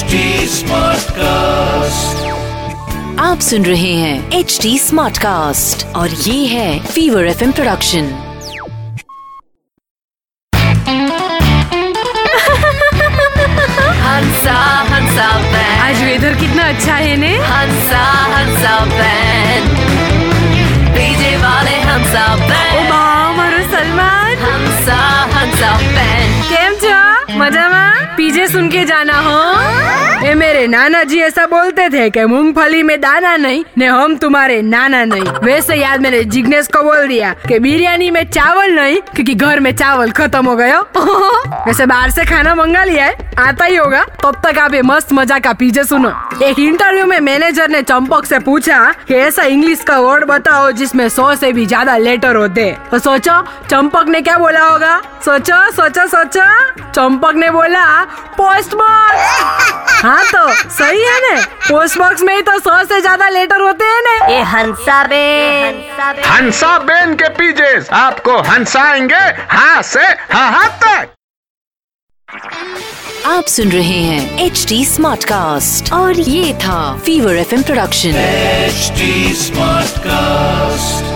Smart cast आप सुन रहे हैं एच डी स्मार्ट कास्ट और ये है fever F M production Hansa Hansa आज वेदर कितना अच्छा है ने? हंसा हंसा डीजे वाले हंसा सलमान। हंसा हंसा जा मज़ा मैं? पीजे सुन के जाना हो। हाँ। ए मेरे नाना जी ऐसा बोलते थे कि मूंगफली में दाना नहीं, ने हम तुम्हारे नाना नहीं। वैसे याद मैंने जिग्नेश को बोल दिया कि बिरयानी में चावल नहीं, क्योंकि घर में चावल खत्म हो गया वैसे बाहर से खाना मंगा लिया है, आता ही होगा। तब तक आप ये मस्त मज़ा का पीछे सुनो। एक इंटरव्यू में मैनेजर ने चंपक से पूछा कि ऐसा इंग्लिश का वर्ड बताओ जिसमें सौ से भी ज़्यादा लेटर होते। तो सोचो, चंपक ने क्या बोला होगा? सोचो सोचो सोचो। चंपक ने बोला पोस्ट बॉक्स हाँ तो सही है ना? पोस्ट बॉक्स में ही तो सौ से ज़्यादा लेटर होते हैं ना। ये हंसा बैंड हंसा बेन के पीजेस आपको हंसाएँगे हाँ से हाँ हाँ तक। आप सुन रहे हैं एच डी स्मार्ट कास्ट और ये था fever F production H smart Smartcast.